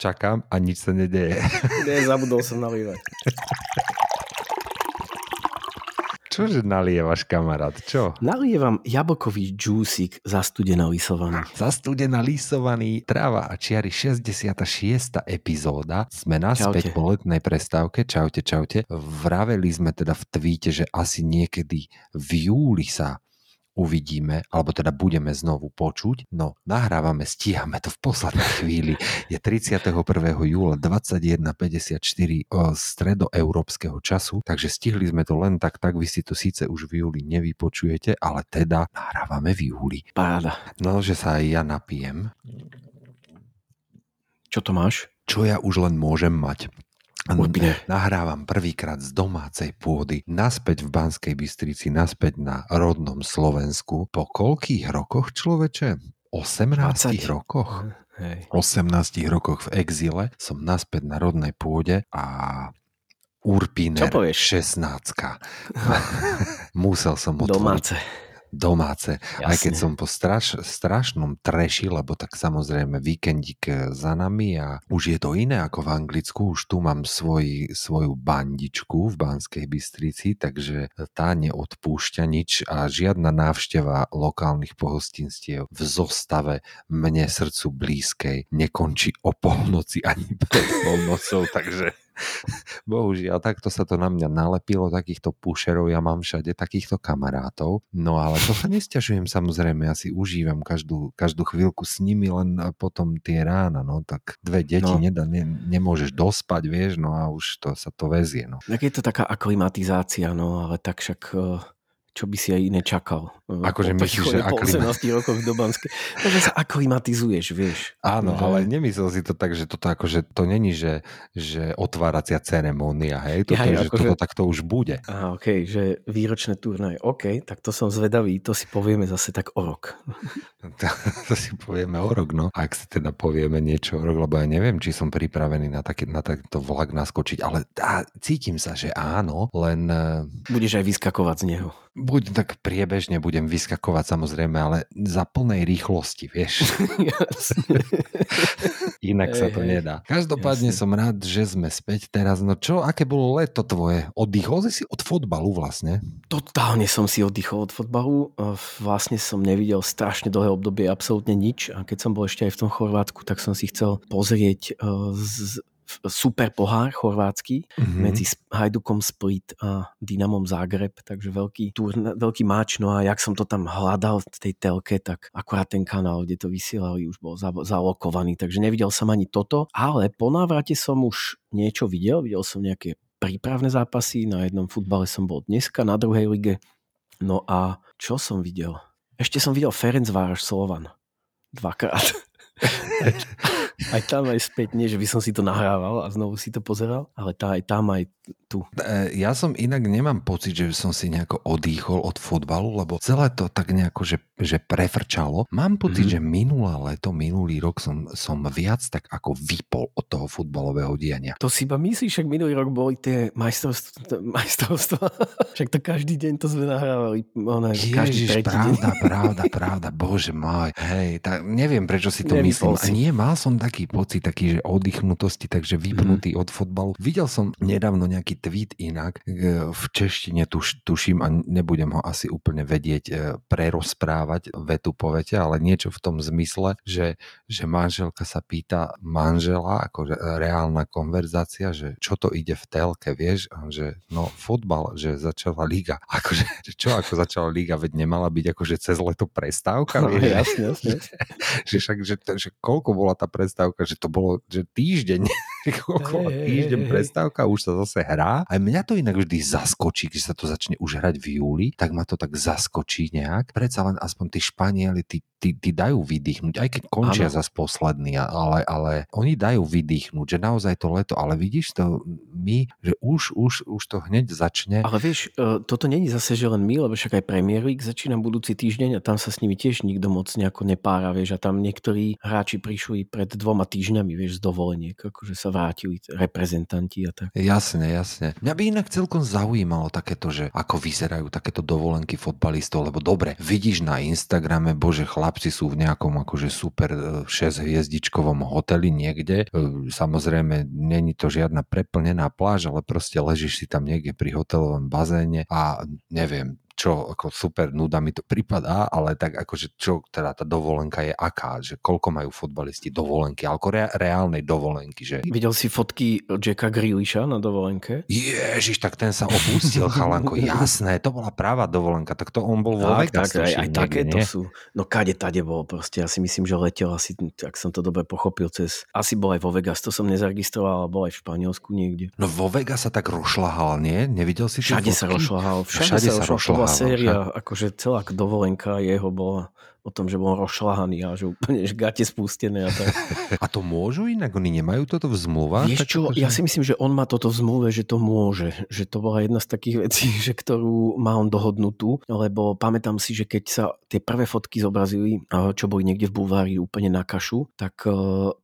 Čakám a nič sa nedeje. Nie, zabudol som nalievať. Čože nalievaš, kamarát? Čo? Nalievam jablkový džúsik zastudená lisovaný. Zastudená lisovaný tráva a čiary 66. epizóda. Sme naspäť Čaute. po letnej prestávke. Čaute, čaute. Vraveli sme teda v tweete, že asi niekedy v júli sa uvidíme, alebo teda budeme znovu počuť. No, nahrávame, stíhame to v poslednej chvíli. Je 31. júla 21.54 o, stredoeurópskeho času, takže stihli sme to len tak, tak vy si to síce už v júli nevypočujete, ale teda nahrávame v júli. Páda. No, že sa aj ja napijem. Čo to máš? Čo ja už len môžem mať? Urpine. Nahrávam prvýkrát z domácej pôdy, naspäť v Banskej Bystrici, naspäť na rodnom Slovensku. Po koľkých rokoch, človeče? 18 20. rokoch? Hej. 18 rokoch v exile som naspäť na rodnej pôde a Urpiner Čo povieš? 16. Musel som otvoriť Domáce. Domáce. Aj keď Jasne. som po straš, strašnom treši, lebo tak samozrejme víkendík za nami a už je to iné ako v Anglicku, už tu mám svoj, svoju bandičku v Banskej Bystrici, takže tá neodpúšťa nič a žiadna návšteva lokálnych pohostinstiev v zostave mne srdcu blízkej nekončí o polnoci ani pred polnocou, takže Bohužiaľ, takto sa to na mňa nalepilo, takýchto pušerov ja mám všade, takýchto kamarátov. No ale to sa nesťažujem samozrejme, ja si užívam každú, každú chvíľku s nimi, len potom tie rána, no tak dve deti No. nedá, ne, nemôžeš dospať, vieš, no a už to sa to vezie, no. Tak je to taká aklimatizácia, no ale tak však eh, čo by si aj iné čakal. Akože myslíš, že po aklima- 18 rokoch do Banskej. Takže sa aklimatizuješ, vieš. Áno, Že- ale nemyslel si to tak, že toto akože, to není, že, že otváracia ceremónia, hej, toto, Jaj, je, že akože- toto takto už bude. Aha, OK, že výročné turnaje. OK, tak to som zvedavý, to si povieme zase tak o rok. To, to si povieme o rok, no. Ak si teda povieme niečo o rok, lebo ja neviem, či som pripravený na, taký, na takýto vlak naskočiť, ale á, cítim sa, že áno, len eh, Budeš aj vyskakovať z neho. Buď tak priebežne budem vyskakovať samozrejme, ale za plnej rýchlosti, vieš. Inak sa Hej, to hej. nedá. Každopádne Jasne. som rád, že sme späť teraz. No čo, aké bolo leto tvoje? Oddychol si od fotbalu vlastne? Totálne som si oddychol od fotbalu. Vlastne som nevidel strašne dlhé obdobie absolútne nič. A keď som bol ešte aj v tom Chorvátsku, tak som si chcel pozrieť eh, z, super pohár chorvátsky Mhm. medzi Hajdukom Split a Dynamom Zagreb, takže veľký, turn, veľký máč, no a jak som to tam hľadal v tej telke, tak akurát ten kanál, kde to vysielali, už bol za- zalokovaný, takže nevidel som ani toto, ale po návrate som už niečo videl, videl som nejaké prípravné zápasy, na jednom futbale som bol dneska, na druhej lige, no a čo som videl? Ešte som videl Ferencvároš Slovan. Dvakrát. aj tam aj späť, nie že by som si to nahrával a znovu si to pozeral, ale tá, aj tam aj tu. E, Ja som inak nemám pocit, že som si nejako odýchol od fotbalu, lebo celé to tak nejako, že, že prefrčalo. Mám pocit, Mhm. že minulé leto, minulý rok som, som viac tak ako vypol od toho futbalového diania. To si iba myslíš, však minulý rok boli tie majstrovstvá, majstrovstvá. však to každý deň to sme nahrávali. Ona, každý Ježiš, pravda, pravda, pravda, bože môj. Hej, tak neviem, prečo si to Nemyslel. A si. nie, mal som taký pocit, taký, že oddychnutosti, takže vypnutý od fotbalu. Videl som nedávno nejaký tweet inak, e, v češtine tuš, tuším a nebudem ho asi úplne vedieť e, prerozprávať vetu po vete, ale niečo v tom zmysle, že, že manželka sa pýta manžela, ako re- reálna konverzácia, že čo to ide v telke, vieš, že no fotbal, že začala liga. Akože, že čo ako začala liga, veď nemala byť akože cez leto prestávka, No, jasne, jasne. že však, že, že koľko bola tá prestávka, že to bolo, že týždeň. Okolo týždeň prestávka, už sa zase hrá. A mňa to inak vždy zaskočí, keď sa to začne už hrať v júli, tak ma to tak zaskočí nejak. Predsa len aspoň tí Španieli, tí, tí, tí dajú vydýchnuť, aj keď končia Áno. zas poslední, ale, ale oni dajú vydýchnuť, že naozaj to leto, ale vidíš to my, že už, už, už to hneď začne. Ale vieš, e, toto není zase, že len my, lebo však aj Premier League začína budúci týždeň a tam sa s nimi tiež nikto moc nejako nepára, vieš, a tam niektorí hráči prišli pred dvoma týždňami, vieš, z dovoleniek, akože sa vrátili reprezentanti a tak. Jasne, jasne. Mňa by inak celkom zaujímalo takéto, že ako vyzerajú takéto dovolenky fotbalistov, lebo dobre, vidíš na Instagrame, bože, chlapci sú v nejakom akože super 6 hviezdičkovom hoteli niekde. E, Samozrejme, není to žiadna preplnená pláž, ale proste ležíš si tam niekde pri hotelovom bazéne a neviem, čo ako super nuda mi to pripadá, ale tak akože čo teda tá dovolenka je aká, že koľko majú fotbalisti dovolenky, ako rea- reálnej dovolenky, že Videl si fotky Jacka Grealisha na dovolenke? Ježiš, tak ten sa opustil, chalanko. Jasné, to bola práva dovolenka. Tak to on bol vo tak, Vegas. tak, aj, aj takéto nie? sú. No kade tade bol proste. Ja si myslím, že letel asi, ak som to dobre pochopil, cez... Asi bol aj vo Vegas, to som nezaregistroval, ale bol aj v Španielsku niekde. No vo Vegas sa tak rošľahal, nie? Nevidel si Všade sa fotky? rozšľahal, všade, Všade sa sa séria, akože celá dovolenka jeho bola o tom, že bol rozšľahaný a že úplne že gate spustené a tak. A to môžu inak? Oni nemajú toto v zmluvách? Vieš čo, ja si myslím, že on má toto v zmluve, že to môže. Že to bola jedna z takých vecí, že ktorú má on dohodnutú, lebo pamätám si, že keď sa tie prvé fotky zobrazili, čo boli niekde v bulvári úplne na kašu, tak eh,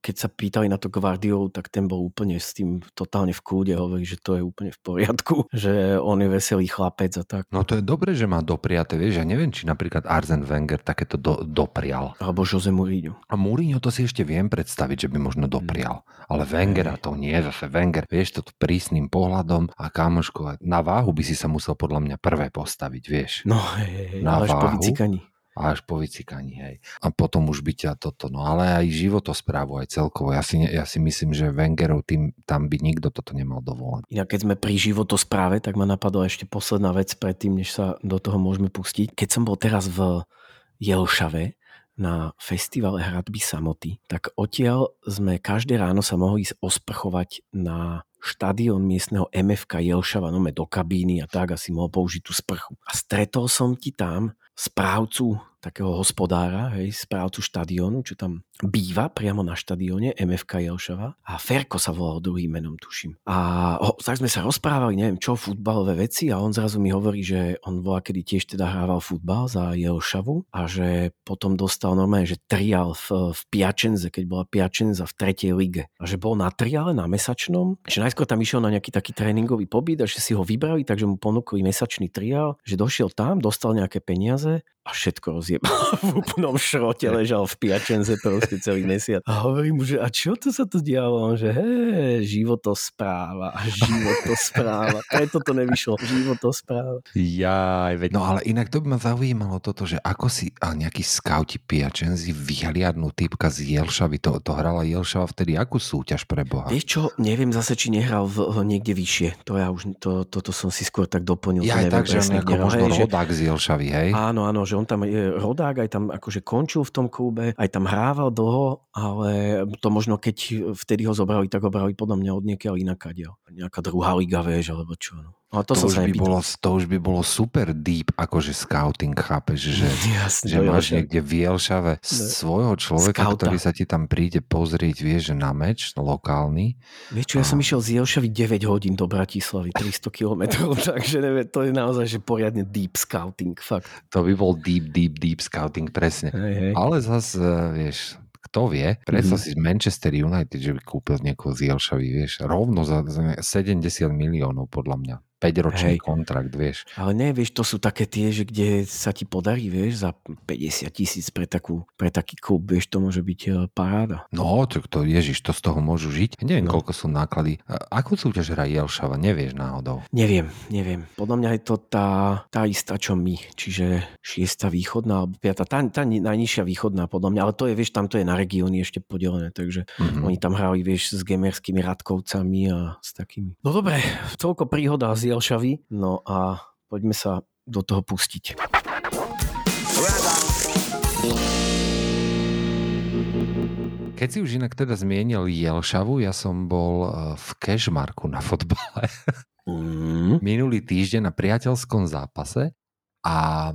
keď sa pýtali na to Guardiolu, tak ten bol úplne s tým totálne v kúde, hovorí, že to je úplne v poriadku, že on je veselý chlapec a tak. No to je dobre, že má dopriate, vieš, ja neviem, či napríklad Arzen Wenger takéto do, doprial. Alebo Jose Mourinho. A Mourinho to si ešte viem predstaviť, že by možno doprial. Ale Wengera to nie, zase Wenger, vieš, to prísnym pohľadom a kamoško, na váhu by si sa musel podľa mňa prvé postaviť, vieš. No hej, Na ale až po váhu? A až po vycikaní, hej. A potom už by ťa toto, no ale aj životosprávu, aj celkovo. Ja si, ja si myslím, že Wengerov tým, tam by nikto toto nemal dovolené. Inak keď sme pri životospráve, tak ma napadla ešte posledná vec predtým, než sa do toho môžeme pustiť. Keď som bol teraz v Jelšave na festivale hradby samoty, tak odtiaľ sme každé ráno sa mohli ísť osprchovať na štadión miestneho MFK Jelšava, no do kabíny a tak asi mohol použiť tú sprchu. A stretol som ti tam správcu takého hospodára, hej, správcu štadiónu, čo tam býva priamo na štadióne MFK Jelšava a Ferko sa volal druhým menom, tuším. A ho, tak sme sa rozprávali, neviem čo, futbalové veci a on zrazu mi hovorí, že on bola kedy tiež teda hrával futbal za Jelšavu a že potom dostal normálne, že trial v, v Piačenze, keď bola Piačenza v tretej lige. A že bol na triale, na mesačnom, že najskôr tam išiel na nejaký taký tréningový pobyt a že si ho vybrali, takže mu ponúkli mesačný trial, že došiel tam, dostal nejaké peniaze a všetko rozjebal v úplnom šrote, ležal v Piačenze proste celý mesiac. A hovorím mu, že a čo to sa tu dialo? On že hej, životospráva, životospráva. Preto to nevyšlo, životospráva. Jaj, veď. No ale inak to by ma zaujímalo toto, že ako si a nejakí skauti piačenzi vyhliadnú typka z Jelšavy, to, to hrala Jelšava vtedy akú súťaž pre Boha? Vieš čo, neviem zase, či nehral v, niekde vyššie. To ja už, to, toto som si skôr tak doplnil. Ja to aj tak, že on možno Hej, že- rodák z Jelšavy, hej? Áno, áno, že on tam je rodák, aj tam akože končil v tom klube, aj tam hrával dlho, ale to možno keď vtedy ho zobrali, tak ho brali podľa mňa od niekiaľ inakadiaľ. Nejaká druhá liga, vieš, alebo čo. No. Ale to, to, som už by bolo, to už by bolo super deep, akože scouting, chápeš, že, Jasne, že máš niekde v Jelšave svojho človeka, Skauta. ktorý sa ti tam príde pozrieť, vieš, na meč lokálny. Vieš čo, ja som išiel z Jelšavy 9 hodín do Bratislavy, 300 km, takže neviem, to je naozaj že poriadne deep scouting, fakt. To by bol deep, deep, deep scouting, presne. Hej, hej. Ale zase, vieš, kto vie, predstav Mhm. si Manchester United, že by kúpil niekoho z Jelšavy, vieš, rovno za 70 miliónov podľa mňa. 5-ročný Hej. kontrakt, vieš. Ale ne, vieš, to sú také tie, že kde sa ti podarí, vieš, za 50 tisíc pre, takú, pre taký klub, vieš, to môže byť eh, paráda. No, to, to ježiš, to z toho môžu žiť. Neviem, No. koľko sú náklady. A- Akú súťaž hrá Jelšava, nevieš náhodou. Neviem, neviem. Podľa mňa je to tá, tá istá, čo my. Čiže šiesta východná, alebo piata. Tá, tá ni- najnižšia východná, podľa mňa. Ale to je, vieš, tam to je na regióny ešte podelené. Takže Mhm. oni tam hrali, vieš, s gemerskými radkovcami a s takými. No dobre, toľko príhoda z Jelšavy. No a poďme sa do toho pustiť. Keď si už inak teda zmienil Jelšavu, ja som bol e, v Kešmarku na fotbale Mm. minulý týždeň na priateľskom zápase a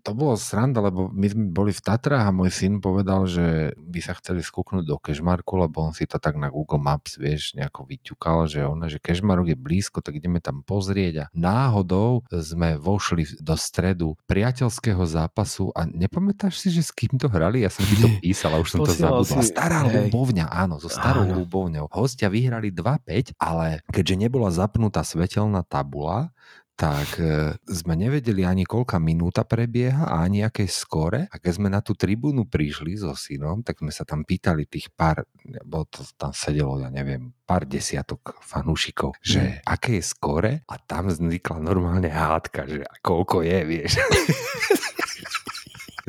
to bolo sranda, lebo my sme boli v Tatrách a môj syn povedal, že by sa chceli skúknuť do Kešmarku, lebo on si to tak na Google Maps, vieš, nejako vyťukal, že ona, že Kešmarok je blízko, tak ideme tam pozrieť a náhodou sme vošli do stredu priateľského zápasu a nepamätáš si, že s kým to hrali? Ja som ti to písal a už som to zabudol. si- Stará hej. ľubovňa, áno, so starou Áno. ľubovňou. Hostia vyhrali 2-5, ale keďže nebola zapnutá svetelná tabula, tak e, sme nevedeli ani koľka minúta prebieha a ani aké skore. A keď sme na tú tribúnu prišli so synom, tak sme sa tam pýtali tých pár, bo to tam sedelo, ja neviem, pár desiatok fanúšikov, že aké je skore a tam vznikla normálne hádka, že koľko je, vieš.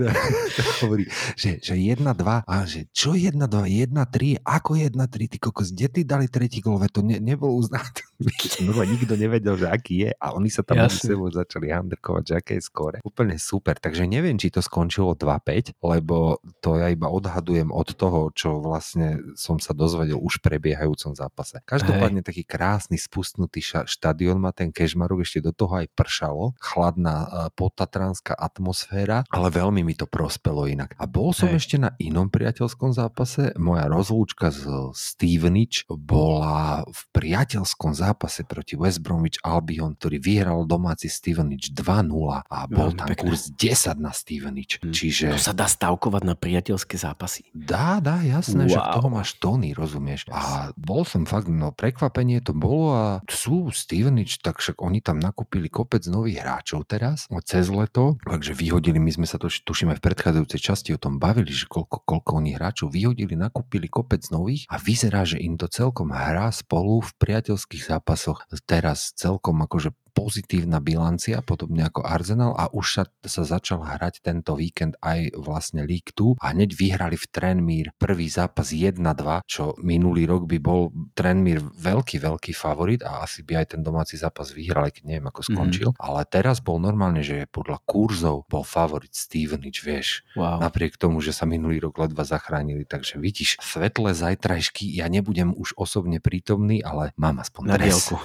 Hovorí, že, že 1-2 a že čo 1-2, 1-3, ako 1-3, ty kokos, kde ty dali tretí gol, to ne, nebol uznané. No, nikto nevedel, že aký je a oni sa tam medzi sebou začali handrkovať, že aké je skóre. Úplne super, takže neviem, či to skončilo 2-5, lebo to ja iba odhadujem od toho, čo vlastne som sa dozvedel už v prebiehajúcom zápase. Každopádne taký krásny spustnutý ša- štadión má ten Kežmarok, ešte do toho aj pršalo, chladná e, potatranská atmosféra, ale veľmi mi to prospelo inak. A bol som Hej. ešte na inom priateľskom zápase, moja rozlúčka s Stevenič bola v priateľskom zápase proti West Bromwich Albion, ktorý vyhral domáci Stevenage 2-0 a bol Veľmi tam pekné. kurz 10 na Stevenage. Hm. Čiže To sa dá stavkovať na priateľské zápasy. Dá, dá, jasné, wow. že toho máš tóny, rozumieš. A bol som fakt, no prekvapenie to bolo a sú Stevenič, tak však oni tam nakúpili kopec nových hráčov teraz, cez leto, takže vyhodili, my sme sa to tušíme v predchádzajúcej časti o tom bavili, že koľko, koľko oni hráčov vyhodili, nakúpili kopec nových a vyzerá, že im to celkom hrá spolu v priateľských zápasoch. Teraz celkom akože pozitívna bilancia, podobne ako Arsenal a už sa, sa začal hrať tento víkend aj vlastne League 2 a hneď vyhrali v Trenmír prvý zápas 1-2, čo minulý rok by bol Trenmír veľký, veľký favorit a asi by aj ten domáci zápas vyhral, aj keď neviem ako skončil, mm-hmm. ale teraz bol normálne, že podľa kurzov bol favorit Stevenage, vieš, Wow. napriek tomu, že sa minulý rok ledva zachránili, takže vidíš, svetlé zajtrajšky, ja nebudem už osobne prítomný, ale mám aspoň Na dres. dielku.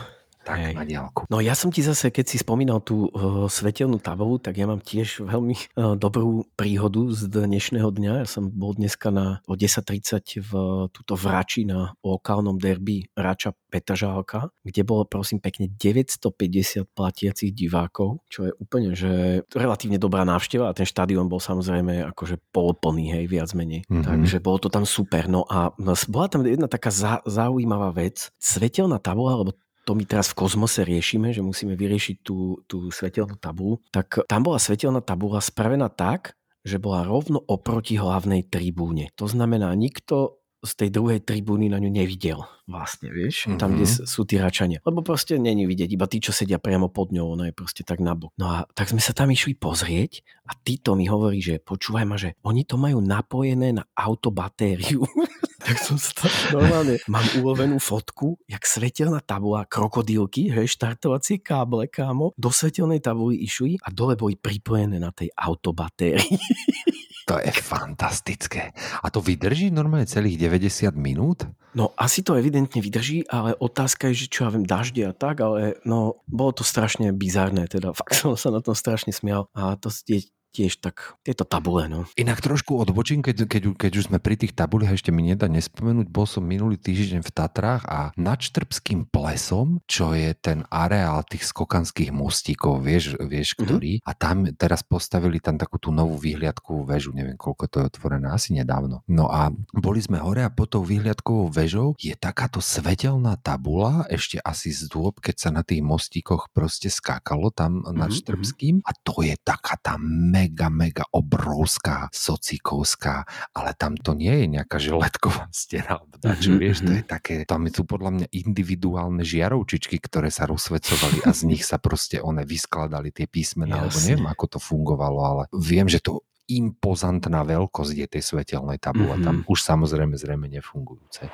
Tak, Hej. na diálku. No ja som ti zase, keď si spomínal tú uh, svetelnú tabulu, tak ja mám tiež veľmi uh, dobrú príhodu z dnešného dňa. Ja som bol dneska na, o 10.30 v túto v Rači na lokálnom derby Rača Petržálka, kde bolo prosím pekne 950 platiacich divákov, čo je úplne, že relatívne dobrá návšteva a ten štadión bol samozrejme akože poloplný, hej, viac menej. Mhm. Takže bolo to tam super. No a bola tam jedna taká zá, zaujímavá vec. Svetelná tabula, lebo to my teraz v kozmose riešime, že musíme vyriešiť tú, tú svetelnú tabulu, tak tam bola svetelná tabula spravená tak, že bola rovno oproti hlavnej tribúne. To znamená, nikto z tej druhej tribúny na ňu nevidel vlastne, vieš, mm-hmm. tam, kde s- sú tí račania. Lebo proste není vidieť, iba tí, čo sedia priamo pod ňou, ona je proste tak nabok. No a tak sme sa tam išli pozrieť a títo mi hovorí, že počúvaj ma, že oni to majú napojené na autobatériu. tak som sa normálne, mám ulovenú fotku, jak svetelná tabula, krokodílky, hej, štartovacie káble, kámo, do svetelnej tabuly išli a dole boli pripojené na tej autobatérii. To je fantastické. A to vydrží normálne celých 90 minút? No asi to evidentne vydrží, ale otázka je, že čo ja viem, dažde a tak, ale no bolo to strašne bizarné, teda fakt som sa na tom strašne smial a to je tiež tak, tieto tabule, no. Inak trošku odbočím, keď, keď, keď už sme pri tých tabuliach, ešte mi nedá nespomenúť, bol som minulý týždeň v Tatrách a nad Štrbským plesom, čo je ten areál tých skokanských mostíkov, vieš, vieš Mhm. ktorý, a tam teraz postavili tam takú tú novú výhliadkovú väžu, neviem koľko to je otvorené, asi nedávno. No a boli sme hore a pod tou výhliadkovou väžou je takáto svetelná tabula, ešte asi z dôb, keď sa na tých mostíkoch proste skákalo tam nad Mhm, Štrbským a to je taká tá mega, mega obrovská socikovská, ale tam to nie je nejaká želetková stena, alebo dačo, Mhm, vieš, to mhm. je také, tam sú podľa mňa individuálne žiarovčičky, ktoré sa rozsvecovali a z nich sa proste one vyskladali tie písmená, alebo neviem, ako to fungovalo, ale viem, že to impozantná veľkosť je tej svetelnej tabule. Mhm. Tam už samozrejme zrejme nefungujúce.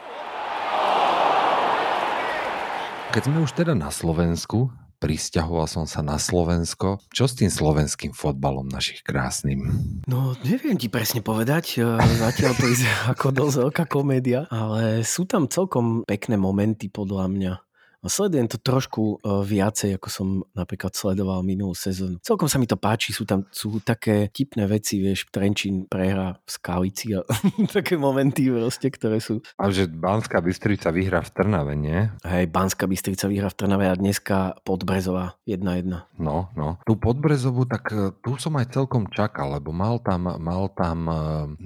Keď sme už teda na Slovensku, pristahoval som sa na Slovensko. Čo s tým slovenským fotbalom našich krásnym? No, neviem ti presne povedať, e, zatiaľ to vyzerá ako dosť veľká komédia, ale sú tam celkom pekné momenty podľa mňa. A sledujem to trošku uh, viacej, ako som napríklad sledoval minulú sezónu. Celkom sa mi to páči, sú tam sú také tipné veci, vieš, Trenčín prehra v Skalici a také momenty proste, ktoré sú. A že Banská Bystrica vyhrá v Trnave, nie? Hej, Banská Bystrica vyhrá v Trnave a dneska Podbrezová 1-1. No, no. Tu Podbrezovu, tak e, tu som aj celkom čakal, lebo mal tam, mal tam e,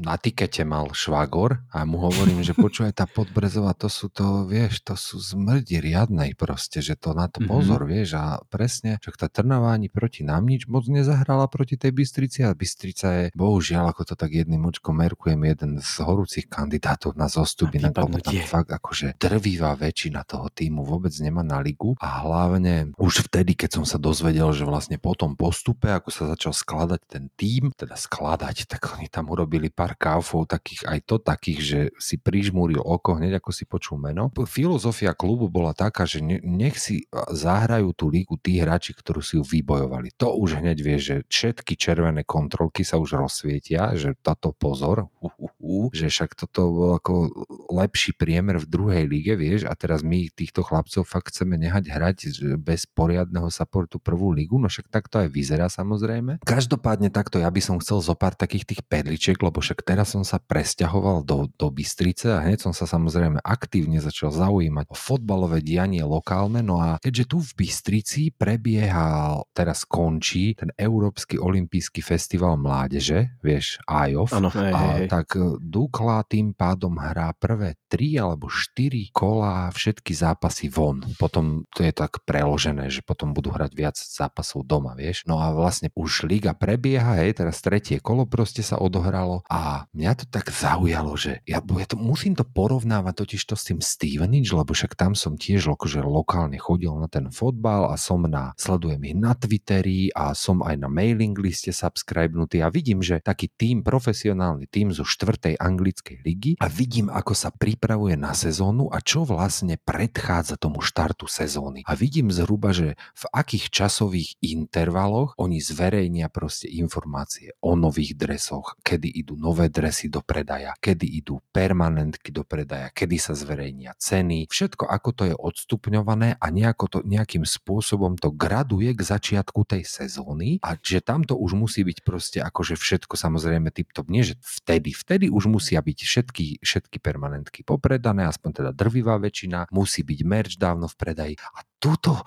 na tikete mal švagor a mu hovorím, že počúvaj, tá Podbrezová, to sú to, vieš, to sú zmrdi riadne Trnavej proste, že to na to pozor, mm-hmm. vieš, a presne, že tá Trnava ani proti nám nič moc nezahrala proti tej Bystrici a Bystrica je, bohužiaľ, ako to tak jedným očkom merkujem, jeden z horúcich kandidátov na zostup, na tam fakt akože drvivá väčšina toho týmu vôbec nemá na ligu a hlavne už vtedy, keď som sa dozvedel, že vlastne po tom postupe, ako sa začal skladať ten tým, teda skladať, tak oni tam urobili pár kaufov, takých aj to takých, že si prižmúril oko hneď ako si počul meno. Filozofia klubu bola taká, že nech si zahrajú tú lígu tí hráči, ktorú si ju vybojovali. To už hneď vie, že všetky červené kontrolky sa už rozsvietia, že táto pozor, uh, uh, uh, že však toto bol ako lepší priemer v druhej lige, vieš, a teraz my týchto chlapcov fakt chceme nehať hrať bez poriadneho supportu prvú ligu, no však takto aj vyzerá samozrejme. Každopádne takto ja by som chcel zo pár takých tých perličiek, lebo však teraz som sa presťahoval do, do Bystrice a hneď som sa samozrejme aktívne začal zaujímať o fotbalové dianie lokálne. No a keďže tu v Bystrici prebiehal, teraz končí ten Európsky olimpijský festival mládeže, vieš, AJOF, ano, hej, a, hej. tak Dukla tým pádom hrá prvé tri alebo štyri kola všetky zápasy von. Potom to je tak preložené, že potom budú hrať viac zápasov doma, vieš. No a vlastne už liga prebieha, hej, teraz tretie kolo proste sa odohralo a mňa to tak zaujalo, že ja, ja to, musím to porovnávať totiž to s tým Stevenage, lebo však tam som tiež akože že lokálne chodil na ten fotbal a som na, sledujem ich na Twitteri a som aj na mailing liste subscribenutý a vidím, že taký tým, profesionálny tým zo 4. anglickej ligy a vidím, ako sa pripravuje na sezónu a čo vlastne predchádza tomu štartu sezóny. A vidím zhruba, že v akých časových intervaloch oni zverejnia proste informácie o nových dresoch, kedy idú nové dresy do predaja, kedy idú permanentky do predaja, kedy sa zverejnia ceny, všetko ako to je odstup odstupňované a nejako to, nejakým spôsobom to graduje k začiatku tej sezóny a že tamto už musí byť proste akože všetko samozrejme typ-top, nie že vtedy, vtedy už musia byť všetky, všetky permanentky popredané, aspoň teda drvivá väčšina, musí byť merch dávno v predaji. A túto,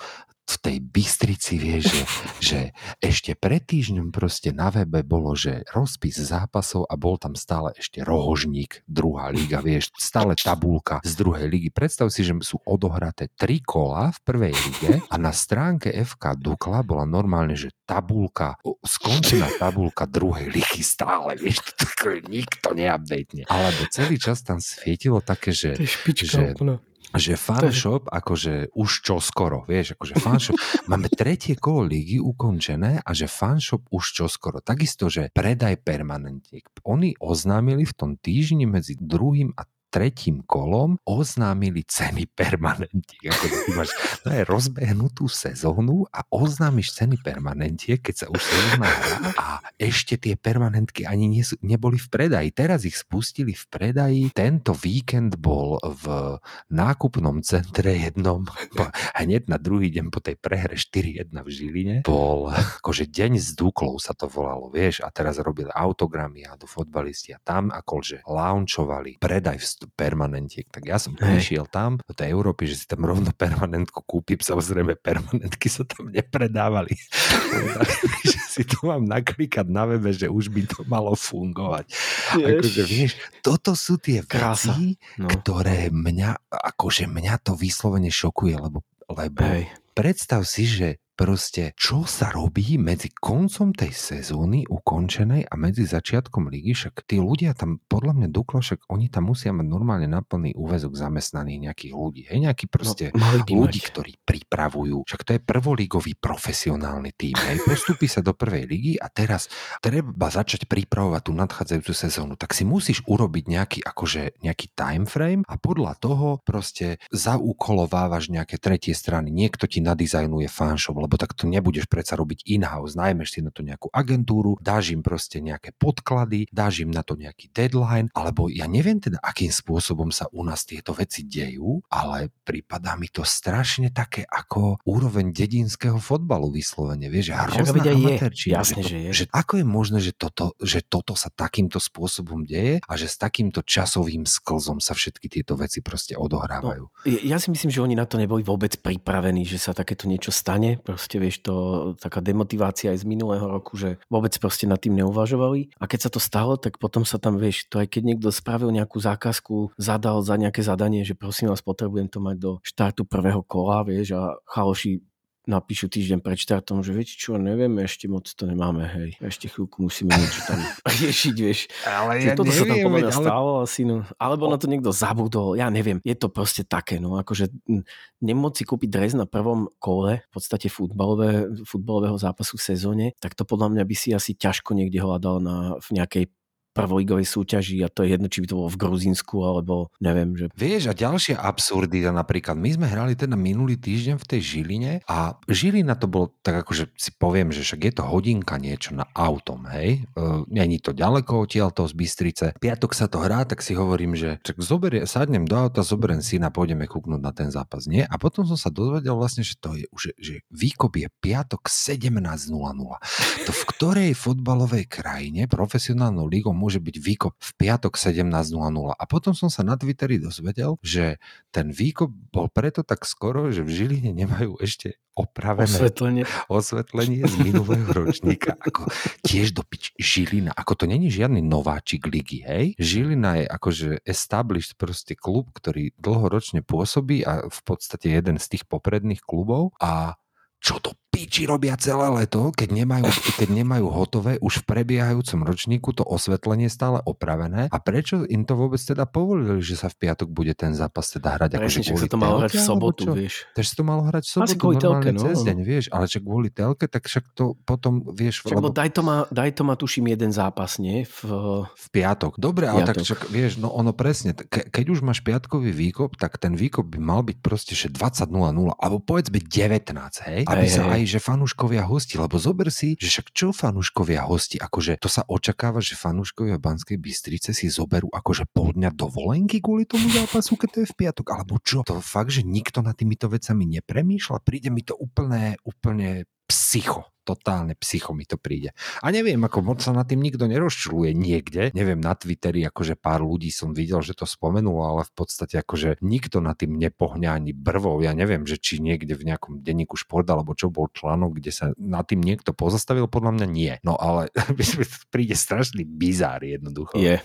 v tej Bystrici, vieš, že, že ešte pred týždňom proste na webe bolo, že rozpis zápasov a bol tam stále ešte rohožník, druhá liga, vieš, stále tabulka z druhej ligy. Predstav si, že sú odohraté tri kola v prvej lige a na stránke FK Dukla bola normálne, že tabulka, skončená tabulka druhej ligy stále, vieš, to nikto neupdatne. Alebo celý čas tam svietilo také, že, že, že fanshop, akože už čo skoro, vieš, akože fanshop, máme tretie kolo ligy ukončené a že fanshop už čo skoro. Takisto, že predaj permanentiek. Oni oznámili v tom týždni medzi druhým a tretím kolom oznámili ceny permanentiek. Ako ty máš to je rozbehnutú sezónu a oznámiš ceny permanentiek, keď sa už sezóna hrá a ešte tie permanentky ani nie sú, neboli v predaji. Teraz ich spustili v predaji. Tento víkend bol v nákupnom centre jednom hneď na druhý deň po tej prehre 4-1 v Žiline. Bol akože deň s Duklou sa to volalo, vieš, a teraz robili autogramy a do fotbalisti a tam akože launchovali predaj v permanentiek. Tak ja som prišiel tam do tej Európy, že si tam rovno permanentku kúpim. Samozrejme, permanentky sa tam nepredávali. že si to mám naklikať na webe, že už by to malo fungovať. Akože, vieš, toto sú tie Krása. veci, no. ktoré mňa, akože mňa to vyslovene šokuje, lebo, lebo Hej. predstav si, že proste, čo sa robí medzi koncom tej sezóny ukončenej a medzi začiatkom ligy, však tí ľudia tam, podľa mňa Dukla, však oni tam musia mať normálne na plný úvezok zamestnaných nejakých ľudí. Hej, nejaký no, proste no, ľudí, mať. ktorí pripravujú. Však to je prvolígový profesionálny tým. Hej, postupí sa do prvej ligy a teraz treba začať pripravovať tú nadchádzajúcu sezónu. Tak si musíš urobiť nejaký, akože, nejaký time frame a podľa toho proste zaúkolovávaš nejaké tretie strany. Niekto ti nadizajnuje fanshop, lebo tak to nebudeš predsa robiť in-house, najmeš si na to nejakú agentúru, dáš im proste nejaké podklady, dáš im na to nejaký deadline, alebo ja neviem teda, akým spôsobom sa u nás tieto veci dejú, ale prípada mi to strašne také ako úroveň dedinského fotbalu vyslovene, vieš, že hrozná amatérčina, Jasne, to, že je. že ako je možné, že toto, že toto sa takýmto spôsobom deje a že s takýmto časovým sklzom sa všetky tieto veci proste odohrávajú. Ja si myslím, že oni na to neboli vôbec pripravení, že sa takéto niečo stane. Proste vieš, to taká demotivácia aj z minulého roku, že vôbec proste nad tým neuvažovali. A keď sa to stalo, tak potom sa tam, vieš, to aj keď niekto spravil nejakú zákazku, zadal za nejaké zadanie, že prosím vás, potrebujem to mať do štartu prvého kola, vieš, a chaloši napíšu týždeň pred štartom, že viete čo, nevieme, ešte moc to nemáme, hej. Ešte chvíľku musíme niečo tam riešiť, vieš. Ale Že toto sa tam podľa mňa ale- stalo asi, no. Alebo na to niekto zabudol, ja neviem. Je to proste také, no, akože nemôcť si kúpiť dres na prvom kole, v podstate futbalové, futbalového zápasu v sezóne, tak to podľa mňa by si asi ťažko niekde hľadal na, v nejakej prvoligovej súťaži a to je jedno, či by to bolo v Gruzínsku alebo neviem, že Vieš, a ďalšia absurdita napríklad, my sme hrali teda minulý týždeň v tej Žiline a Žilina to bolo tak akože si poviem, že však je to hodinka niečo na autom, hej? E, Není to ďaleko odtiaľ to z Bystrice. Piatok sa to hrá, tak si hovorím, že čak zoberie, sadnem do auta, zoberiem syna, pôjdeme kúknúť na ten zápas, nie? A potom som sa dozvedel vlastne, že to je už, že výkop je piatok 17.00. To v ktorej fotbalovej krajine profesionálnou ligou môže byť výkop v piatok 17.00. A potom som sa na Twitteri dozvedel, že ten výkop bol preto tak skoro, že v Žiline nemajú ešte opravené osvetlenie. osvetlenie z minulého ročníka. Ako, tiež do pič Žilina. Ako to není žiadny nováčik ligy, hej? Žilina je akože established proste klub, ktorý dlhoročne pôsobí a v podstate jeden z tých popredných klubov a čo to piči robia celé leto, keď nemajú, keď nemajú hotové už v prebiehajúcom ročníku to osvetlenie stále opravené a prečo im to vôbec teda povolili, že sa v piatok bude ten zápas teda hrať Presne, že kvôli sa to malo hrať v sobotu, vieš. Takže to malo hrať v sobotu Asi kvôli normálne telke, no, cez no. deň, vieš, ale čo kvôli telke, tak však to potom, vieš, Však, lebo lebo daj to, má, daj to má tuším jeden zápas, nie? V, v piatok. Dobre, ale tak Piatok. však, vieš, no ono presne, ke, keď už máš piatkový výkop, tak ten výkop by mal byť proste, že 20.00, alebo povedzme 19, hej? Aby Hej, sa hej. aj, že fanúškovia hosti, lebo zober si, že však čo fanúškovia hosti, akože to sa očakáva, že fanúškovia Banskej Bystrice si zoberú akože pol dňa dovolenky kvôli tomu zápasu, keď to je v piatok, alebo čo? To fakt, že nikto nad týmito vecami nepremýšľa, príde mi to úplne, úplne psycho. Totálne psycho mi to príde. A neviem, ako moc sa nad tým nikto nerozčuluje niekde. Neviem, na Twitteri akože pár ľudí som videl, že to spomenulo, ale v podstate akože nikto nad tým nepohňa ani brvou. Ja neviem, že či niekde v nejakom denníku šport alebo čo bol článok, kde sa nad tým niekto pozastavil, podľa mňa nie. No ale príde strašný bizár jednoducho je.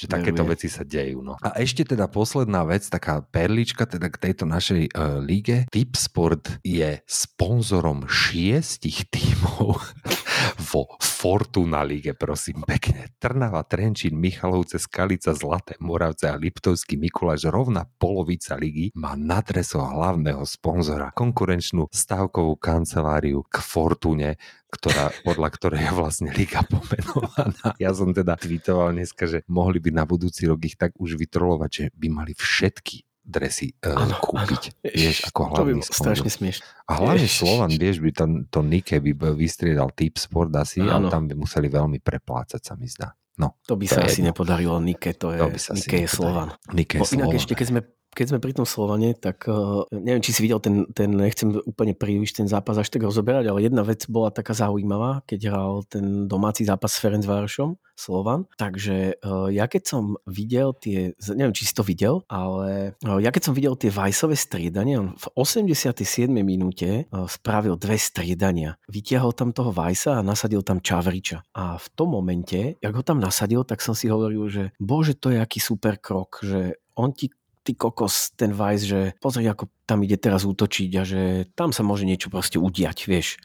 že takéto je. veci sa dejú. No. A ešte teda posledná vec, taká perlička teda k tejto našej uh, líge. Tipsport je sponzorom šiestich tímov vo Fortuna líge, prosím pekne. Trnava, Trenčín, Michalovce, Skalica, Zlaté Moravce a Liptovský Mikuláš, rovná polovica ligy má na hlavného sponzora konkurenčnú stavkovú kanceláriu k Fortune, ktorá, podľa ktorej je vlastne liga pomenovaná. Ja som teda tweetoval dneska, že mohli by na budúci rok ich tak už vytrolovať, že by mali všetky dresy uh, Áno, kúpiť. áno. Vieš, ako to by hlavný bolo strašne smiešne. A hlavne Ježiš. Slovan, vieš, by to, to Nike by vystriedal Tip Sport asi, ale Áno. tam by museli veľmi preplácať, sa mi zdá. No, To by To sa asi jedno. nepodarilo Nike, to je, To by sa Nike je. Slovan. Nike je Bo inak Slovan. ešte, keď sme, keď sme pri tom Slovane, tak uh, neviem, či si videl ten, ten, nechcem úplne príliš ten zápas až tak rozoberať, ale jedna vec bola taká zaujímavá, keď hral ten domáci zápas s Ferencvárošom, Slovan. Takže uh, ja keď som videl tie, neviem, či si to videl, ale uh, ja keď som videl tie Vajsové striedania, on v 87. minúte uh, spravil dve striedania. Vytiahol tam toho Vajsa a nasadil tam Čavriča. A v tom momente, jak ho tam nasadil, tak som si hovoril, že bože, to je aký super krok, že on ti ty kokos, ten Vice, že pozri, ako tam ide teraz útočiť a že tam sa môže niečo proste udiať, vieš.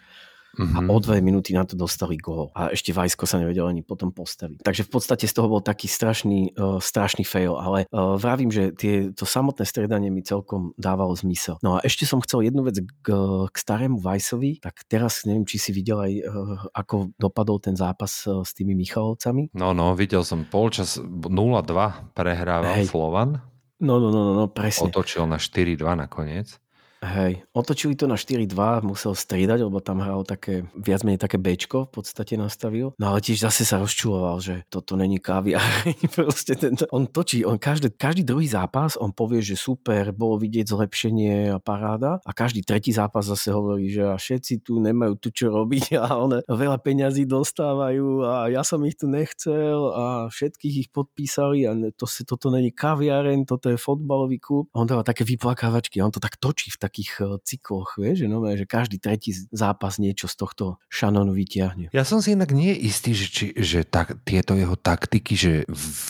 A Mhm. o dve minúty na to dostali gól. A ešte Vajsko sa nevedel ani potom postaviť. Takže v podstate z toho bol taký strašný, uh, strašný fail. Ale uh, vravím, že tie, to samotné stredanie mi celkom dávalo zmysel. No a ešte som chcel jednu vec k, k starému Vajsovi. Tak teraz neviem, či si videl aj, uh, ako dopadol ten zápas uh, s tými Michalovcami. No, no, videl som polčas 0-2 prehrával Hej. Slovan, No, no, no, no, no presne. otočil na 4-2 nakoniec. Hej, otočili to na 4-2, musel striedať, lebo tam hral také, viac menej také Bčko v podstate nastavil. No ale tiež zase sa rozčuloval, že toto není kaviar. Proste tento, on točí, on každý, každý druhý zápas, on povie, že super, bolo vidieť zlepšenie a paráda. A každý tretí zápas zase hovorí, že a všetci tu nemajú tu čo robiť a one veľa peňazí dostávajú a ja som ich tu nechcel a všetkých ich podpísali a to, toto není kaviareň, toto je fotbalový klub. A on dáva také vyplakávačky, on to tak točí v takých eh, cykloch, vieš, že, no, že každý tretí zápas niečo z tohto Shannonu vyťahne. Ja som si inak nie istý, že, či, že tak, tieto jeho taktiky, že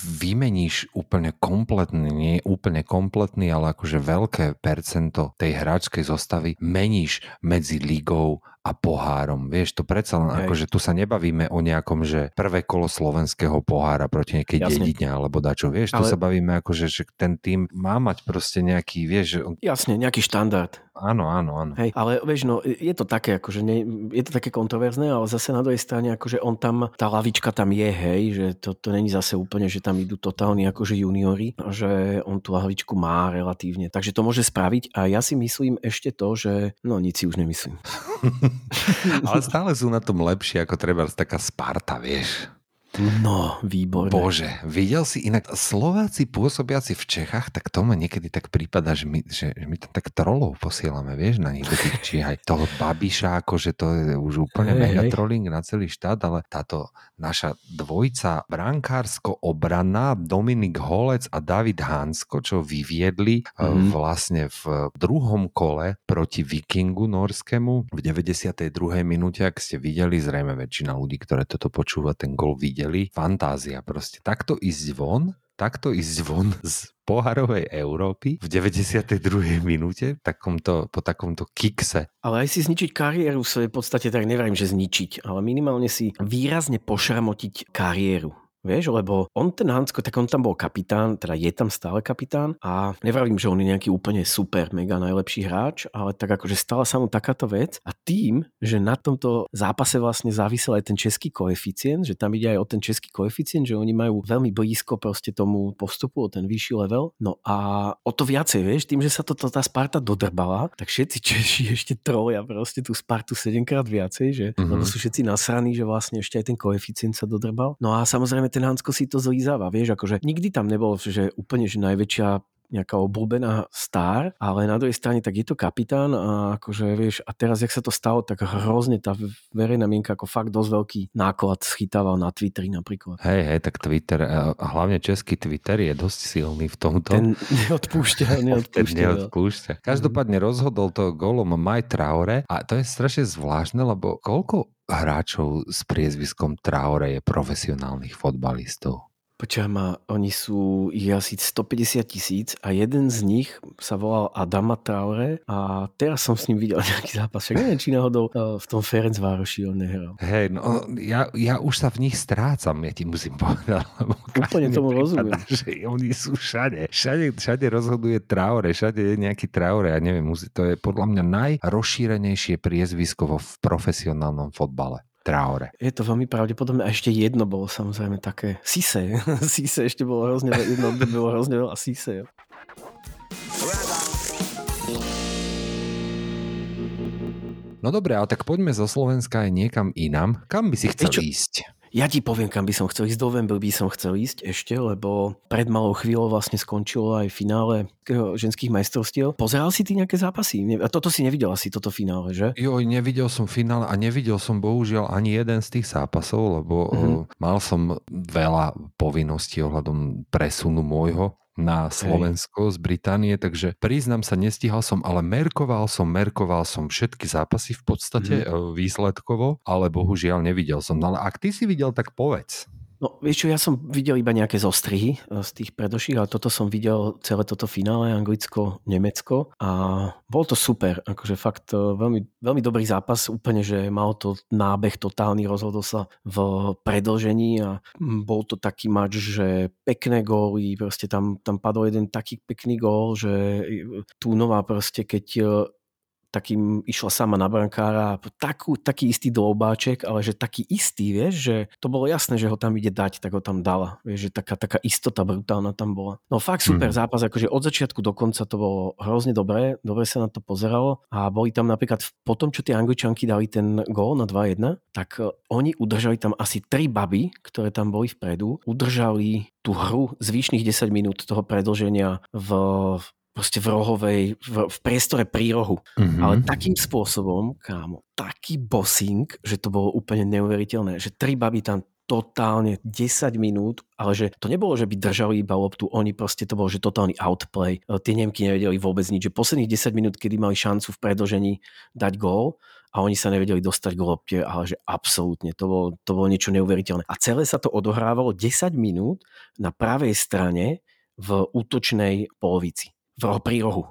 vymeníš úplne kompletný, nie úplne kompletný, ale akože veľké percento tej hráčskej zostavy meníš medzi ligou a pohárom. Vieš, to predsa len, akože tu sa nebavíme o nejakom, že prvé kolo slovenského pohára proti nejakej Jasne. dedine alebo dačo. Vieš, Ale... tu sa bavíme akože, že ten tým má mať proste nejaký, vieš, že on... Jasne, nejaký štandard. Áno, áno, áno. Hej, ale vieš, no, je to také, akože ne, je to také kontroverzné, ale zase na druhej strane, akože on tam, tá lavička tam je, hej, že to, to není zase úplne, že tam idú totálni akože juniori, že on tú lavičku má relatívne. Takže to môže spraviť a ja si myslím ešte to, že no nic si už nemyslím. Ale stále sú na tom lepšie ako treba taká Sparta, vieš. No, výborné. Bože, videl si inak Slováci pôsobiaci v Čechách, tak to ma niekedy tak prípada, že my, že, že my tam tak trolov posielame, vieš, na nich do tých číhaj. Toho Babiša, akože to je už úplne hey, mega hey. trolling na celý štát, ale táto naša dvojica brankársko-obranná Dominik Holec a David Hansko, čo vyviedli mm. vlastne v druhom kole proti Vikingu norskému v 92. minúte, ak ste videli, zrejme väčšina ľudí, ktoré toto počúva, ten gol vidí videli, fantázia proste. Takto ísť von, takto ísť von z poharovej Európy v 92. minúte takomto, po takomto kikse. Ale aj si zničiť kariéru v svojej podstate, tak neverím, že zničiť, ale minimálne si výrazne pošramotiť kariéru. Vieš, lebo on ten Hansko, tak on tam bol kapitán, teda je tam stále kapitán a nevravím, že on je nejaký úplne super, mega najlepší hráč, ale tak akože stala sa mu takáto vec a tým, že na tomto zápase vlastne závisel aj ten český koeficient, že tam ide aj o ten český koeficient, že oni majú veľmi blízko proste tomu postupu, o ten vyšší level. No a o to viacej, vieš, tým, že sa to, tá Sparta dodrbala, tak všetci Češi ešte troja proste tú Spartu sedemkrát viacej, že mm-hmm. lebo sú všetci nasraní, že vlastne ešte aj ten koeficient sa dodrbal. No a samozrejme ten Hansko si to zlízáva, vieš, akože nikdy tam nebol, že úplne, že najväčšia nejaká obľúbená star, ale na druhej strane tak je to kapitán a akože vieš, a teraz jak sa to stalo, tak hrozne tá verejná mienka ako fakt dosť veľký náklad schytával na Twitteri napríklad. Hej, hej, tak Twitter, a hlavne český Twitter je dosť silný v tomto. Ten neodpúšťa, neodpúšťa. Ten neodpúšťa. Každopádne rozhodol to golom Maj Traore a to je strašne zvláštne, lebo koľko hráčov s priezviskom Traore je profesionálnych fotbalistov? Počujem ma, oni sú, ich asi 150 tisíc a jeden z nich sa volal Adama Traore a teraz som s ním videl nejaký zápas. Však neviem, či náhodou e, v tom Ferenc Vároši on nehral. Hej, no ja, ja už sa v nich strácam, ja ti musím povedať. Úplne tomu rozumiem. Že oni sú všade. Všade, všade rozhoduje Traore, všade je nejaký Traore. Ja neviem, to je podľa mňa najrozšírenejšie priezvisko vo profesionálnom fotbale. Traore. Je to veľmi pravdepodobné. A ešte jedno bolo samozrejme také Sise. Sise ešte bolo hrozne, jedno bolo hrozne veľa Sise. No dobre, ale tak poďme zo Slovenska aj niekam inám. Kam by si chcel ísť? Ja ti poviem, kam by som chcel ísť. Do November by som chcel ísť ešte, lebo pred malou chvíľou vlastne skončilo aj finále ženských majstrovstiev. Pozeral si ty nejaké zápasy? A toto si nevidel asi, toto finále, že? Jo, nevidel som finále a nevidel som bohužiaľ ani jeden z tých zápasov, lebo mm-hmm. mal som veľa povinností ohľadom presunu môjho na Slovensko Hej. z Británie, takže priznám sa, nestihal som, ale merkoval som, merkoval som všetky zápasy v podstate mm. výsledkovo, ale bohužiaľ nevidel som. No ale ak ty si videl, tak povedz. No vieš čo, ja som videl iba nejaké zostrihy eh, z tých predošlých, ale toto som videl celé toto finále Anglicko-Nemecko a bol to super, akože fakt eh, veľmi, veľmi dobrý zápas, úplne, že mal to nábeh totálny, rozhodol sa v predlžení a bol to taký mač, že pekné góly, proste tam, tam padol jeden taký pekný gól, že tu nová proste, keď eh, takým išla sama na brankára, takú, taký istý dlobáček, ale že taký istý, vieš, že to bolo jasné, že ho tam ide dať, tak ho tam dala. Vieš, že taká, taká istota brutálna tam bola. No fakt super mm. zápas, akože od začiatku do konca to bolo hrozne dobré, dobre sa na to pozeralo a boli tam napríklad po tom, čo tie angličanky dali ten gól na 2-1, tak e, oni udržali tam asi tri baby, ktoré tam boli vpredu, udržali tú hru zvyšných 10 minút toho predlženia v, proste v rohovej, v, v priestore prírohu. Mm-hmm. Ale takým spôsobom, kámo, taký bossing, že to bolo úplne neuveriteľné, že tri baby tam totálne 10 minút, ale že to nebolo, že by držali iba loptu, oni proste to bolo, že totálny outplay. E, tie Nemky nevedeli vôbec nič, že posledných 10 minút, kedy mali šancu v predlžení dať gól a oni sa nevedeli dostať k lopte, ale že absolútne, to bolo, to bolo niečo neuveriteľné. A celé sa to odohrávalo 10 minút na pravej strane v útočnej polovici v prírohu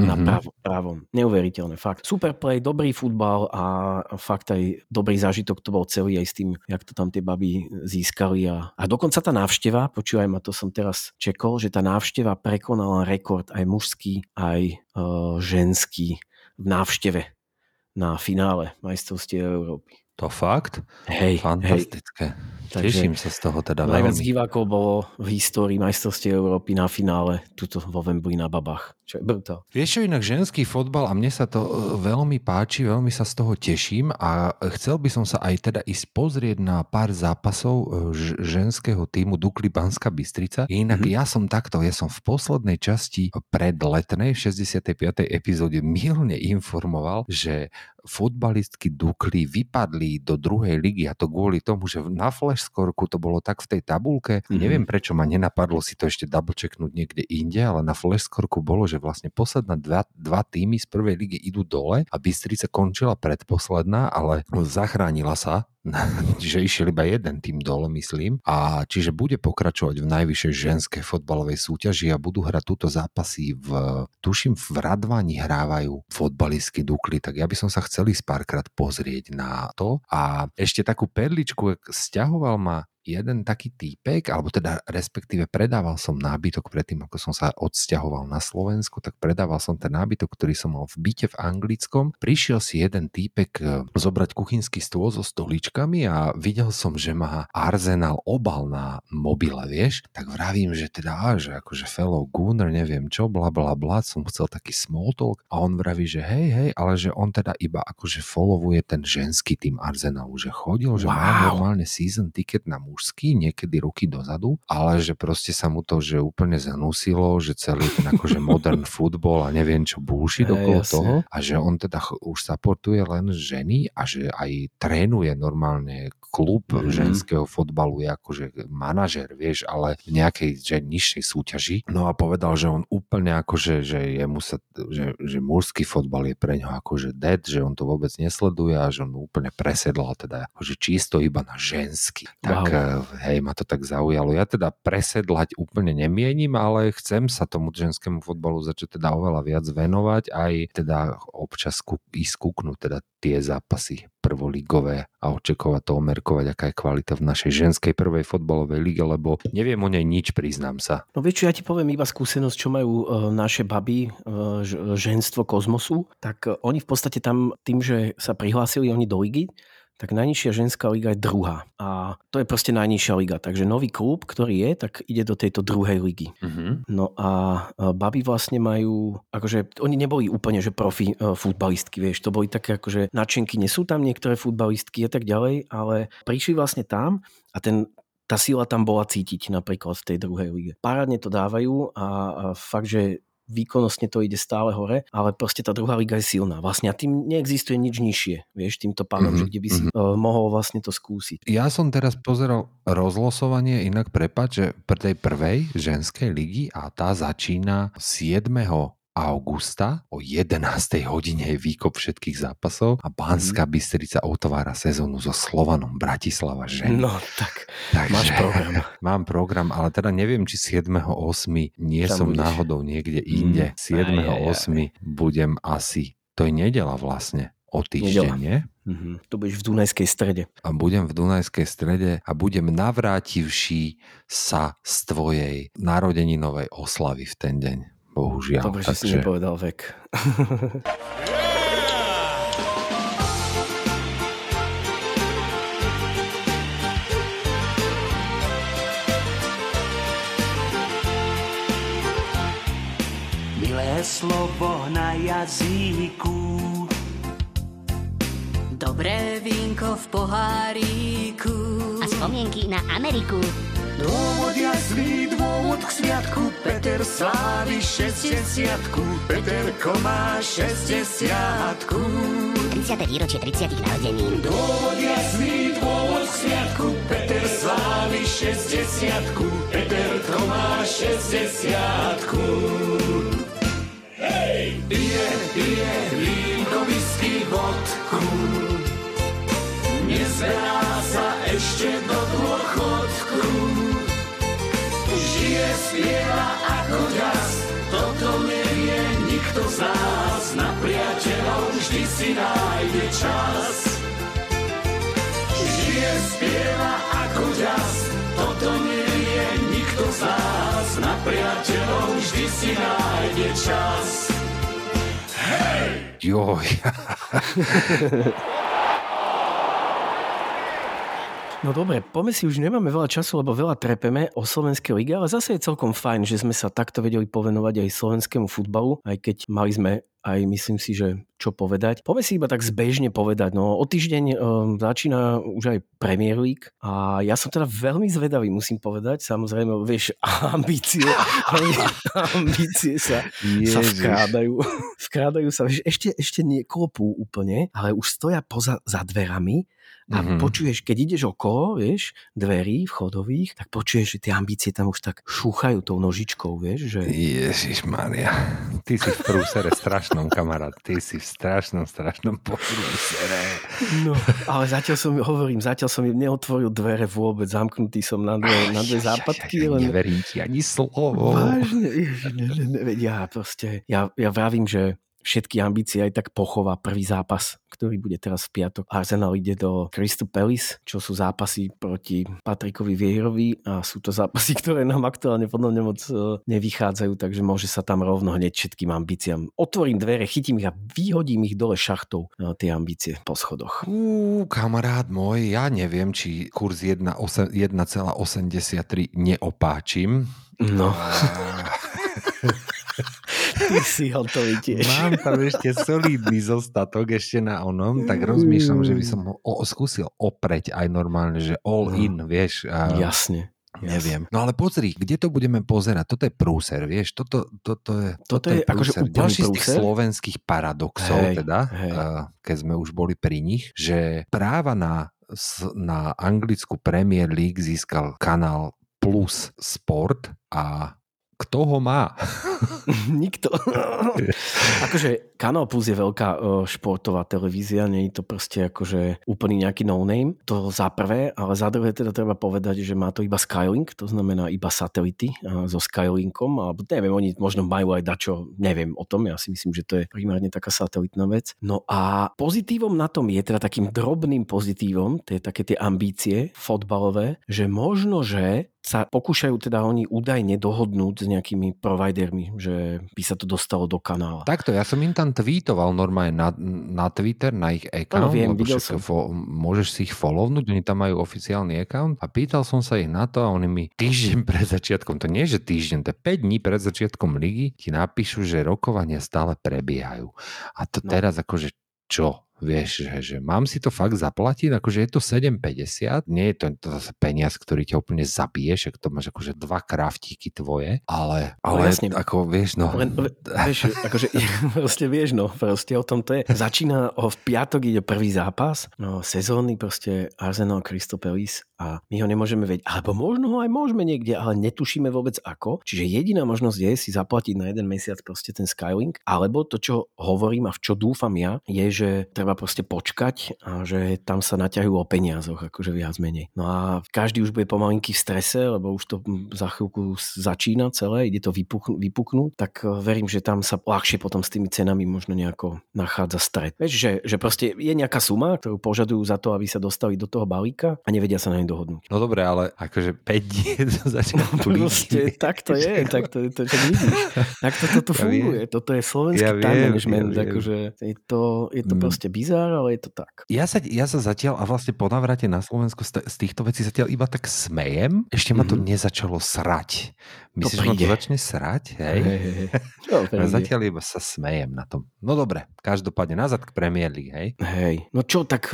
na mm-hmm. prav, pravom. Neuveriteľné, fakt. Super play, dobrý futbal a fakt aj dobrý zážitok to bol celý aj s tým, jak to tam tie baby získali. A, a dokonca tá návšteva, počúvaj ma, to som teraz čekol, že tá návšteva prekonala rekord aj mužský, aj uh, ženský v návšteve na finále majstrovstiev Európy. To fakt? Hej, Fantastické. Hej. Takže Teším sa z toho teda Najviac veľmi. divákov bolo v histórii majstrovstiev Európy na finále, tuto vo Wembley na babách. Čo je brutál. Vieš čo, inak ženský fotbal a mne sa to e, veľmi páči, veľmi sa z toho teším a chcel by som sa aj teda ísť pozrieť na pár zápasov e, ženského týmu Dukli Banská Bystrica. Inak mm-hmm. ja som takto, ja som v poslednej časti predletnej v 65. epizóde milne informoval, že futbalistky Dukly vypadli do druhej ligy a to kvôli tomu, že na flashscorku to bolo tak v tej tabulke. Mm-hmm. Neviem, prečo ma nenapadlo si to ešte double checknúť niekde inde, ale na flashscorku bolo, že vlastne posledná dva, dva týmy z prvej ligy idú dole a Bystrica končila predposledná, ale zachránila sa že išiel iba jeden tým dole, myslím. A čiže bude pokračovať v najvyššej ženskej fotbalovej súťaži a budú hrať túto zápasy v, tuším, v Radvani hrávajú fotbalistky Dukly, tak ja by som sa chcel ísť párkrát pozrieť na to. A ešte takú perličku, stiahoval ma jeden taký týpek, alebo teda respektíve predával som nábytok predtým, ako som sa odsťahoval na Slovensku, tak predával som ten nábytok, ktorý som mal v byte v anglickom. Prišiel si jeden týpek e, zobrať kuchynský stôl so stoličkami a videl som, že má Arsenal obal na mobile, vieš, tak vravím, že teda, á, že akože fellow Gunner, neviem čo, bla bla bla, som chcel taký small talk a on vraví, že hej, hej, ale že on teda iba akože followuje ten ženský tým Arsenalu, že chodil, že wow. má normálne season ticket na mužský, niekedy roky dozadu, ale že proste sa mu to že úplne zanúsilo, že celý ten akože modern futbol a neviem čo bullshit okolo jasne. toho a že on teda už supportuje len ženy a že aj trénuje normálne klub mm-hmm. ženského fotbalu je akože manažer, vieš, ale v nejakej že nižšej súťaži. No a povedal, že on úplne akože, že jemu sa, že, že mužský fotbal je pre ňo akože dead, že on to vôbec nesleduje a že on úplne presedlal teda akože čisto iba na ženský. Tak wow. Eh, hej, ma to tak zaujalo. Ja teda presedlať úplne nemienim, ale chcem sa tomu ženskému fotbalu začať teda oveľa viac venovať, aj teda občas ísť kúknúť teda tie zápasy prvoligové a očakovať to, omerkovať, aká je kvalita v našej ženskej prvej fotbalovej lige, lebo neviem o nej nič, priznám sa. No vieš čo, ja ti poviem iba skúsenosť, čo majú uh, naše baby, uh, ženstvo kozmosu, tak uh, oni v podstate tam tým, že sa prihlásili oni do ligy, tak najnižšia ženská liga je druhá. A to je proste najnižšia liga. Takže nový klub, ktorý je, tak ide do tejto druhej ligy. Uh-huh. No a baby vlastne majú, akože oni neboli úplne, že profi uh, futbalistky, vieš, to boli také akože nadšenky, nie sú tam niektoré futbalistky a tak ďalej, ale prišli vlastne tam a ten, tá sila tam bola cítiť napríklad v tej druhej lige. Parádne to dávajú a, a fakt, že výkonnostne to ide stále hore, ale proste tá druhá liga je silná. Vlastne a tým neexistuje nič nižšie, vieš, týmto pádom, mm-hmm. že kde by si mm-hmm. uh, mohol vlastne to skúsiť. Ja som teraz pozeral rozlosovanie, inak prepáč, že pre tej prvej ženskej ligy a tá začína 7 augusta o 11. hodine je výkop všetkých zápasov a Banská mhm. Bystrica otvára sezónu so Slovanom Bratislava ženy. No tak, Takže, máš program. Mám program, ale teda neviem, či 7.8. nie Tam som budeš. náhodou niekde inde. Mm. 7.8. budem asi, to je nedela vlastne, o týždeň, nie? Mm-hmm. To budeš v Dunajskej strede. A budem v Dunajskej strede a budem navrátivší sa z tvojej narodeninovej oslavy v ten deň bohužiaľ. Dobre, Takže... že si nepovedal vek. Slovo na jazyku Dobré vínko v poháriku A spomienky na Ameriku Dôvod jasný, dôvod k sviatku, Peter slávi 60 Peterko má 60 30. výročie 30. narodenín. Dôvod jasný, dôvod k sviatku, Peter slávi 60 Peterko má 60 Hej! Pije, pije, vínko, whisky, vodku. Nezberá sa ešte do dôchodku. Spieva ako ďas, toto nevie nikto z nás. Na priateľov vždy si nájde čas. Žije, spieva ako ďas, toto nevie nikto z nás. Na priateľov vždy si nájde čas. Hej! Joj. No dobre, poďme si, už nemáme veľa času, lebo veľa trepeme o Slovenskej lige, ale zase je celkom fajn, že sme sa takto vedeli povenovať aj slovenskému futbalu, aj keď mali sme aj myslím si, že čo povedať. Poďme si iba tak zbežne povedať. No, o týždeň um, začína už aj Premier League a ja som teda veľmi zvedavý, musím povedať. Samozrejme, vieš, ambície, ambície sa, sa vkrádajú. vkrádajú sa, vieš, ešte, ešte neklopú úplne, ale už stoja poza, za dverami a mm-hmm. počuješ, keď ideš okolo, vieš, dverí vchodových, tak počuješ, že tie ambície tam už tak šúchajú tou nožičkou, vieš, že... Ježiš Maria, ty si v prúsere strašnom, kamarát, ty si v strašnom, strašnom prúsere. No, ale zatiaľ som, hovorím, zatiaľ som im neotvoril dvere vôbec, zamknutý som na dve, na dve západky. Ja, ja, ja. Neverím ti ani slovo. Vážne, ne, ja proste, ja, ja vravím, že všetky ambície aj tak pochová prvý zápas, ktorý bude teraz v piatok. Arsenal ide do Crystal Palace, čo sú zápasy proti Patrikovi Vierovi a sú to zápasy, ktoré nám aktuálne podľa mňa moc e, nevychádzajú, takže môže sa tam rovno hneď všetkým ambíciám. Otvorím dvere, chytím ich a vyhodím ich dole šachtou e, tie ambície po schodoch. Ú, kamarát môj, ja neviem, či kurz 1,83 neopáčim. No. Ty si hotový tiež. Mám tam ešte solidný zostatok ešte na onom, tak rozmýšľam, že by som ho o, skúsil opreť aj normálne, že all no. in, vieš. A... Jasne. Neviem. No ale pozri, kde to budeme pozerať? Toto je prúser, vieš? Toto, toto je, toto, toto je, je akože Ďalší z tých slovenských paradoxov, hej, teda, hej. keď sme už boli pri nich, že práva na, na anglickú Premier League získal kanál Plus Sport a kto ho má? Nikto. akože Kanal Plus je veľká uh, športová televízia, nie je to proste akože úplný nejaký no-name. To za prvé, ale za druhé teda treba povedať, že má to iba Skylink, to znamená iba satelity so Skylinkom, alebo neviem, oni možno majú aj dačo, neviem o tom, ja si myslím, že to je primárne taká satelitná vec. No a pozitívom na tom je, teda takým drobným pozitívom, to je také tie ambície fotbalové, že možno, že sa pokúšajú teda oni údajne dohodnúť s nejakými providermi, že by sa to dostalo do kanála. Takto, ja som im tam tweetoval normálne na, na Twitter, na ich account. No, viem, videl som. Fo, môžeš si ich follownúť, oni tam majú oficiálny account a pýtal som sa ich na to a oni mi týždeň pred začiatkom, to nie je, že týždeň, to je 5 dní pred začiatkom ligy, ti napíšu, že rokovania stále prebiehajú. A to no. teraz akože čo? Vieš, že, že mám si to fakt zaplatiť, akože je to 7,50, nie je to, to zase peniaz, ktorý ťa úplne zabije, však to máš akože dva kraftíky tvoje, ale, ale no, jasne. ako vieš, no. Len, vieš, akože proste vieš, no, proste o tom to je. Začína o, v piatok ide prvý zápas, no, sezónny proste Arsenal Crystal Palace a my ho nemôžeme vedieť, alebo možno ho aj môžeme niekde, ale netušíme vôbec ako. Čiže jediná možnosť je si zaplatiť na jeden mesiac proste ten Skylink, alebo to, čo hovorím a v čo dúfam ja, je, že treba treba proste počkať a že tam sa naťahujú o peniazoch, akože viac menej. No a každý už bude pomalinky v strese, lebo už to za chvíľku začína celé, ide to vypuknúť, vypuknúť tak e, verím, že tam sa ľahšie potom s tými cenami možno nejako nachádza stret. Vieš, že, že proste je nejaká suma, ktorú požadujú za to, aby sa dostali do toho balíka a nevedia sa na nej dohodnúť. No dobre, ale akože 5 dní to začína no, proste, tak to je, tak to, to, to vidíš. Tak to, to, to ja funguje. Toto je slovenský ja time management, ja akože je to, je to mm. proste bizár, ale je to tak. Ja sa, ja sa zatiaľ a vlastne po navrate na Slovensku z, z týchto vecí zatiaľ iba tak smejem. Ešte ma to mm-hmm. nezačalo srať. Myslíš, že ma to začne srať? Hej? Hej, hej, hej. No. Zatiaľ iba sa smejem na tom. No dobre, každopádne nazad k Premier League, hej? Hej, no čo, tak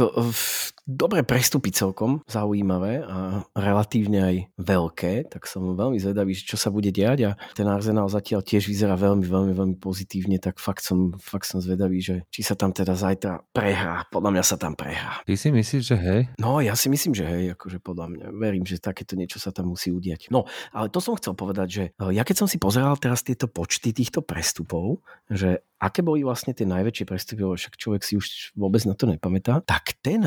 dobré prestupy celkom, zaujímavé a relatívne aj veľké, tak som veľmi zvedavý, čo sa bude diať a ten Arsenal zatiaľ tiež vyzerá veľmi, veľmi, veľmi pozitívne, tak fakt som, fakt som zvedavý, že či sa tam teda zajtra prehrá. Podľa mňa sa tam prehrá. Ty si myslíš, že hej? No, ja si myslím, že hej, akože podľa mňa. Verím, že takéto niečo sa tam musí udiať. No, ale to som chcel povedať, že eh, ja keď som si pozeral teraz tieto počty týchto prestupov, že aké boli vlastne tie najväčšie prestupy, však človek si už vôbec na to nepamätá, tak ten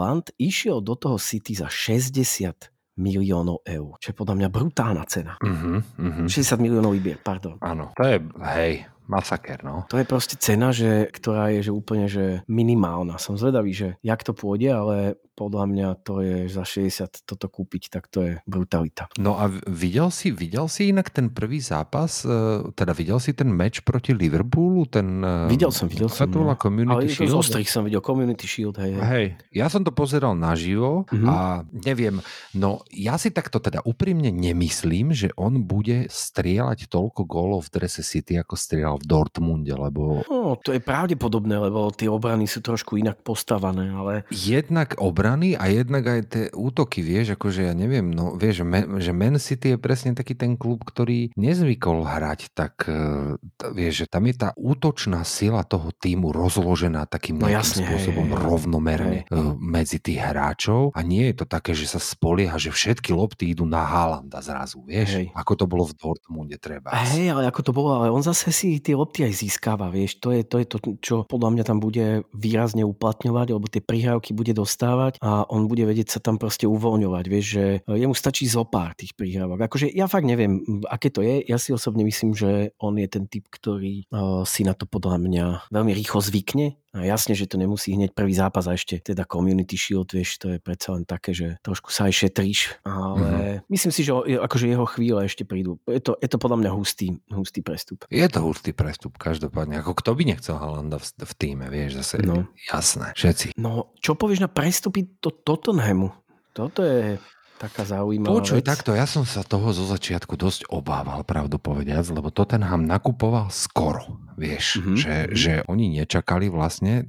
Haaland išiel do toho City za 60 miliónov eur, čo je podľa mňa brutálna cena. Uh-huh, uh-huh. 60 miliónov libier, pardon. Áno, to je, hej, masaker, no. To je proste cena, že, ktorá je že úplne že minimálna. Som zvedavý, že jak to pôjde, ale podľa mňa to je za 60 toto kúpiť, tak to je brutalita. No a videl si, videl si inak ten prvý zápas, e, teda videl si ten meč proti Liverpoolu, ten... e, Videl som, videl som. to no. Community Ale Shield? ostrých som videl, Community Shield, hej. hej. Hej, ja som to pozeral naživo Mhm. a neviem, no ja si takto teda úprimne nemyslím, že on bude strieľať toľko gólov v drese City, ako strieľal v Dortmunde, lebo No, to je pravdepodobné, lebo tie obrany sú trošku inak postavané, ale jednak obrany a jednak aj tie útoky, vieš, akože ja neviem, no vieš, že Man, že Man City je presne taký ten klub, ktorý nezvykol hrať tak, e, vieš, že tam je tá útočná sila toho týmu rozložená takým No nejakým jasne, hej, spôsobom hej, hej. rovnomerne e, medzi tých hráčov a nie je to také, že sa spolieha, že všetky lopty idú na Haalanda zrazu, vieš, Hej. ako to bolo v Dortmunde treba. Hej, ale ako to bolo, ale on zase si tie lopty aj získava, vieš, to je, to je to, čo podľa mňa tam bude výrazne uplatňovať, lebo tie prihrávky bude dostávať a on bude vedieť sa tam proste uvoľňovať, vieš, že jemu stačí zo pár tých prihrávok. Akože ja fakt neviem, aké to je, ja si osobne myslím, že on je ten typ, ktorý uh, si na to podľa mňa veľmi rýchlo zvykne a jasne, že to nemusí hneď prvý zápas a ešte teda Community Shield, vieš, to je predsa len také, že trošku sa aj šetríš, ale mm-hmm. myslím si, že akože jeho chvíle ešte prídu. Je to, je to podľa mňa hustý, hustý prestup. Je to hustý prestup, každopádne. Ako kto by nechcel Haalanda v, v týme, vieš, zase No. jasné, všetci. No, čo povieš na prestupy do Tottenhamu? Toto je taká zaujímavá Počuj, vec. takto, ja som sa toho zo začiatku dosť obával, pravdu povediac, lebo Tottenham nakupoval skoro, vieš, Mhm, že, že oni nečakali vlastne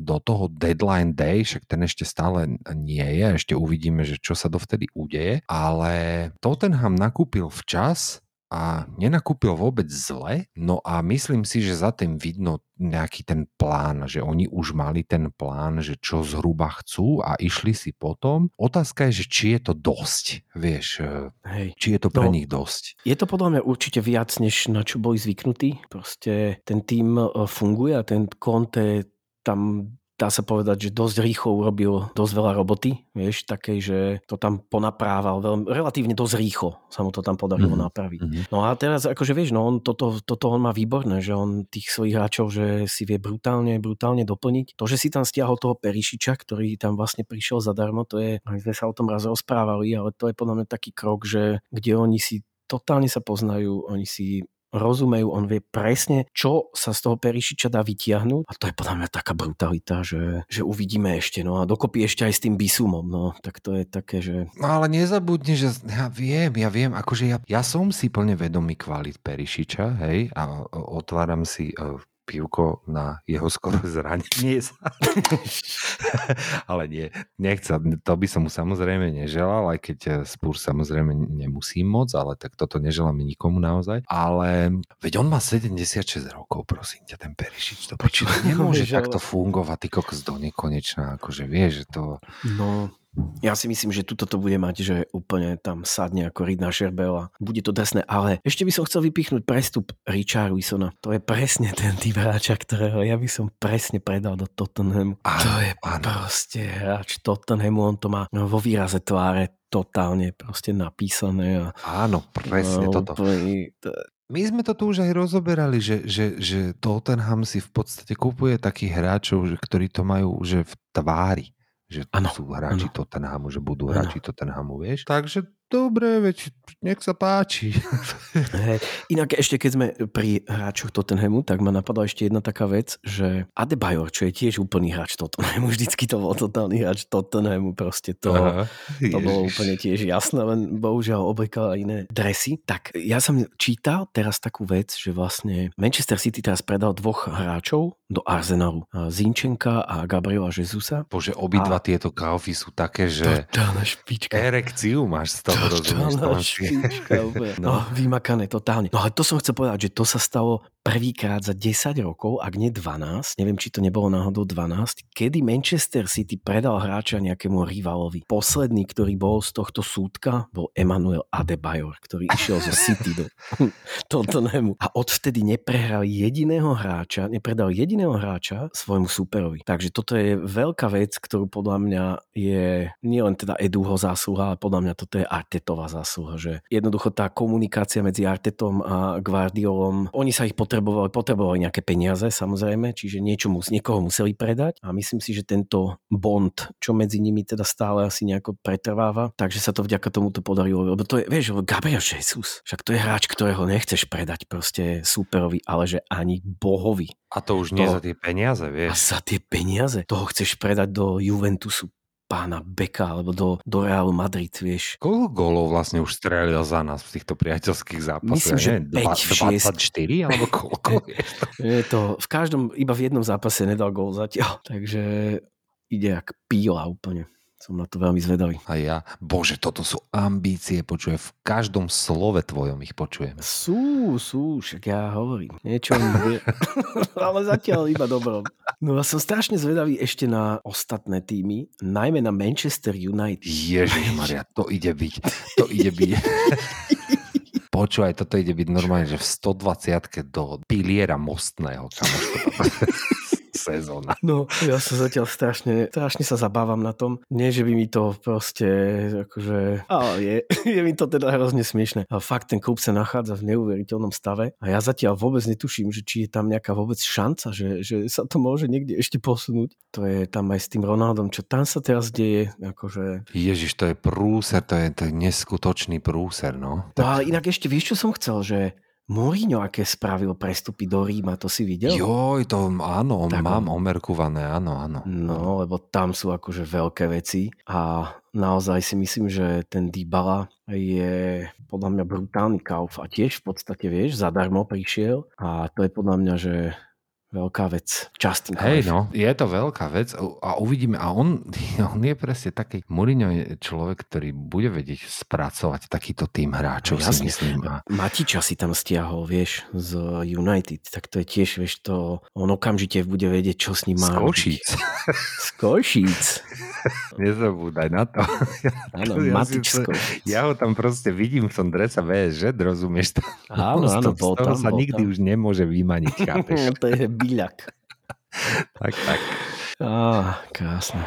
do toho deadline day, však ten ešte stále nie je, ešte uvidíme, že čo sa dovtedy udeje, ale Tottenham nakúpil včas a nenakúpil vôbec zle, no a myslím si, že za tým vidno nejaký ten plán, že oni už mali ten plán, že čo zhruba chcú a išli si potom. Otázka je, že či je to dosť, vieš, e, Hej. či je to pre No. nich dosť. Je to podľa mňa určite viac, než na čo boli zvyknutí. Proste ten tým e, funguje a ten Conte tam dá sa povedať, že dosť rýchlo urobil dosť veľa roboty, vieš, takej, že to tam ponaprával veľmi, relatívne dosť rýchlo sa mu to tam podarilo Mhm, napraviť. mhm. No a teraz akože vieš, no on toto, toto on má výborné, že on tých svojich hráčov, že si vie brutálne, brutálne doplniť. To, že si tam stiahol toho Perišiča, ktorý tam vlastne prišiel zadarmo, to je, my sme sa o tom raz rozprávali, ale to je podľa mňa taký krok, že kde oni si totálne sa poznajú, oni si rozumejú, on vie presne, čo sa z toho Perišiča dá vytiahnuť. A to je podľa mňa taká brutalita, že, že uvidíme ešte, no a dokopy ešte aj s tým Bisumom, no. Tak to je také, že No ale nezabudni, že ja viem, ja viem, akože ja, ja som si plne vedomý kvalit Perišiča, hej, a otváram si e, pivko na jeho skoro zranenie sa. ale nie, nechcem, to by som mu samozrejme neželal, aj keď e, Spurs samozrejme nemusím moc, ale tak toto neželám nikomu naozaj. Ale veď on má 76 rokov, prosím ťa, ten Perišič. To to nemôže Že- takto fungovať, ty kokos do nekonečná, akože vieš, že to... No, ja si myslím, že tuto to bude mať, že úplne tam sadne ako rýd na šerbel a bude to drsné. Ale ešte by som chcel vypichnúť prestup Richard Wilsona. To je presne ten typ hráča, ktorého ja by som presne predal do Tottenhamu. Áno, to je áno. proste hráč Tottenhamu, on to má vo výraze tváre totálne proste napísané. A, Áno, presne no, toto. Úplne, My sme to tu už aj rozoberali, že, že, že Tottenham si v podstate kupuje takých hráčov, že, ktorí to majú že v tvári. Že Áno, sú hráči áno. Tottenhamu, že budú hráči Tottenhamu, vieš. Takže dobre, veď nech sa páči. Hej. Inak ešte keď sme pri hráčoch Tottenhamu, tak ma napadla ešte jedna taká vec, že Adebayor, čo je tiež úplný hráč Tottenhamu, vždycky to bol totálny hráč Tottenhamu, proste to, Aha, to bolo úplne tiež jasné, len bohužiaľ oblikal iné dresy. Tak ja som čítal teraz takú vec, že vlastne Manchester City teraz predal dvoch hráčov do Arsenalu. Zinčenka a Gabriela Jezusa. Bože, obidva tieto kaufy sú také, že Totálna špička. erekciu máš z toho, rozumieš? No, vymakané totálne. No ale to som chcel povedať, že to sa stalo prvýkrát za 10 rokov, ak nie 12, neviem, či to nebolo náhodou 12, kedy Manchester City predal hráča nejakému rivalovi. Posledný, ktorý bol z tohto súdka, bol Emmanuel Adebayor, ktorý išiel zo City do Tottenhamu. A odvtedy neprehral jediného hráča, nepredal jediného hráča svojmu superovi. Takže toto je veľká vec, ktorú podľa mňa je nielen teda Eduho zásluha, ale podľa mňa toto je Artetová zásluha, že jednoducho tá komunikácia medzi Artetom a Guardiolom, oni sa ich potrebovali, potrebovali nejaké peniaze samozrejme, čiže niečo mus, niekoho museli predať a myslím si, že tento bond, čo medzi nimi teda stále asi nejako pretrváva, takže sa to vďaka tomuto podarilo, lebo to je, vieš, Gabriel Jesus, však to je hráč, ktorého nechceš predať proste superovi, ale že ani bohovi. A to už nie To- za tie peniaze, A vieš. za tie peniaze toho chceš predať do Juventusu pána Beka alebo do, do Realu Madrid, vieš. Koľko gólov vlastne už strelil za nás v týchto priateľských zápasoch? Myslím, že Ja neviem, dva- 5 v šiest- 24 alebo koľko? Je to v každom, iba v jednom zápase nedal gól zatiaľ, takže ide jak píla úplne. Som na to veľmi zvedavý. A ja, bože, toto sú ambície, počujem, v každom slove tvojom ich počujem. Sú, sú, však ja hovorím. Niečo. Ale zatiaľ iba dobrom. No a som strašne zvedavý ešte na ostatné týmy, najmä na Manchester United. Ježiš Maria, to ide byť, to ide byť. Počúvaj, toto ide byť normálne, že v 120 do piliera mostného, kamoško. sezóna. No, ja sa zatiaľ strašne, strašne sa zabávam na tom. Nie, že by mi to proste, akože, ale je, je mi to teda hrozne smiešne. A fakt ten klub sa nachádza v neuveriteľnom stave a ja zatiaľ vôbec netuším, že či je tam nejaká vôbec šanca, že, že sa to môže niekde ešte posunúť. To je tam aj s tým Ronaldom, čo tam sa teraz deje, akože... Ježiš, to je prúser, to je, to je neskutočný prúser, no. No ale inak ešte vieš, čo som chcel, že Mourinho, aké spravil prestupy do Ríma, to si videl? Joj, to áno, Tak mám omerkované, áno, áno. No, lebo tam sú akože veľké veci a naozaj si myslím, že ten Dybala je podľa mňa brutálny kauf a tiež v podstate, vieš, zadarmo prišiel a to je podľa mňa, že veľká vec. Justin Hej, no, je to veľká vec a uvidíme. A on, on je presne taký, Mourinho je človek, ktorý bude vedieť spracovať takýto tým hráčov, No, si jasne. myslím. A Matiča si tam stiahol, vieš, z United, tak to je tiež, vieš, to on okamžite bude vedieť, čo s ním má z Košíc. Z Košíc. Nezabúdaj na to. Áno, Ja Matič si Košíc. Ja ho tam proste vidím v tom dresa VSŽ, rozumieš to? Áno, áno, bol z toho tam, sa bol nikdy tam. už nemôže vymaniť, chápeš? to je byľak. tak, tak. Á, krásne.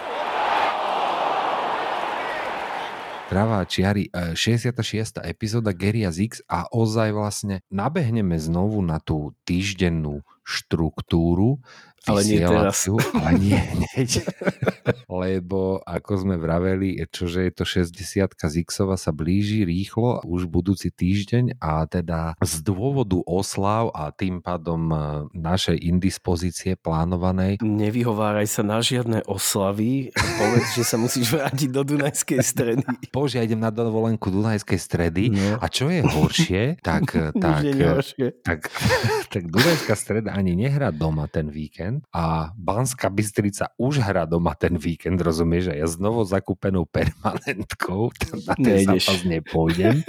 Pravá čiari, e, 66. epizóda Geria Zix a ozaj vlastne nabehneme znovu na tú týždennú štruktúru Ale nie teraz. ale nie hneď. Lebo ako sme vraveli, čože je to 60 Zixova sa blíži rýchlo, už budúci týždeň a teda z dôvodu oslav a tým pádom e, našej indispozície plánovanej Nevyhováraj sa na žiadne oslavy a povedz, že sa musíš vrátiť do Dunajskej stredy. Bože, ja idem na dovolenku Dunajskej stredy No. a čo je horšie, tak, tak, horšie. tak, tak Dunajská streda ani nehrá doma ten víkend a Banská Bystrica už hrá doma ten víkend, rozumieš? A ja s novo zakúpenou permanentkou na ten Nejdeš. zápas nepôjdem.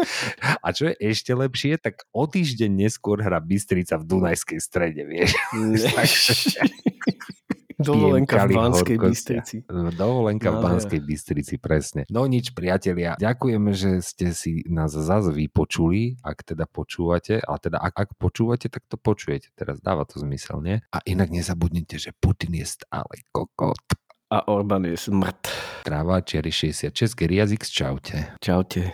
A čo je ešte lepšie, tak o týždeň neskôr hrá Bystrica v Dunajskej strede, vieš? Dovolenka v Banskej. Bystrici. Dovolenka v No, Banskej Bystrici, presne. No nič, priatelia, ďakujeme, že ste si nás zase vypočuli, ak teda počúvate, a teda ak, ak počúvate, tak to počujete. Teraz dáva to zmysel, nie? A inak nezabudnite, že Putin je stále kokot. A Orbán je smrt. Tráva, čiary 66, Geriazix, čaute. Čaute.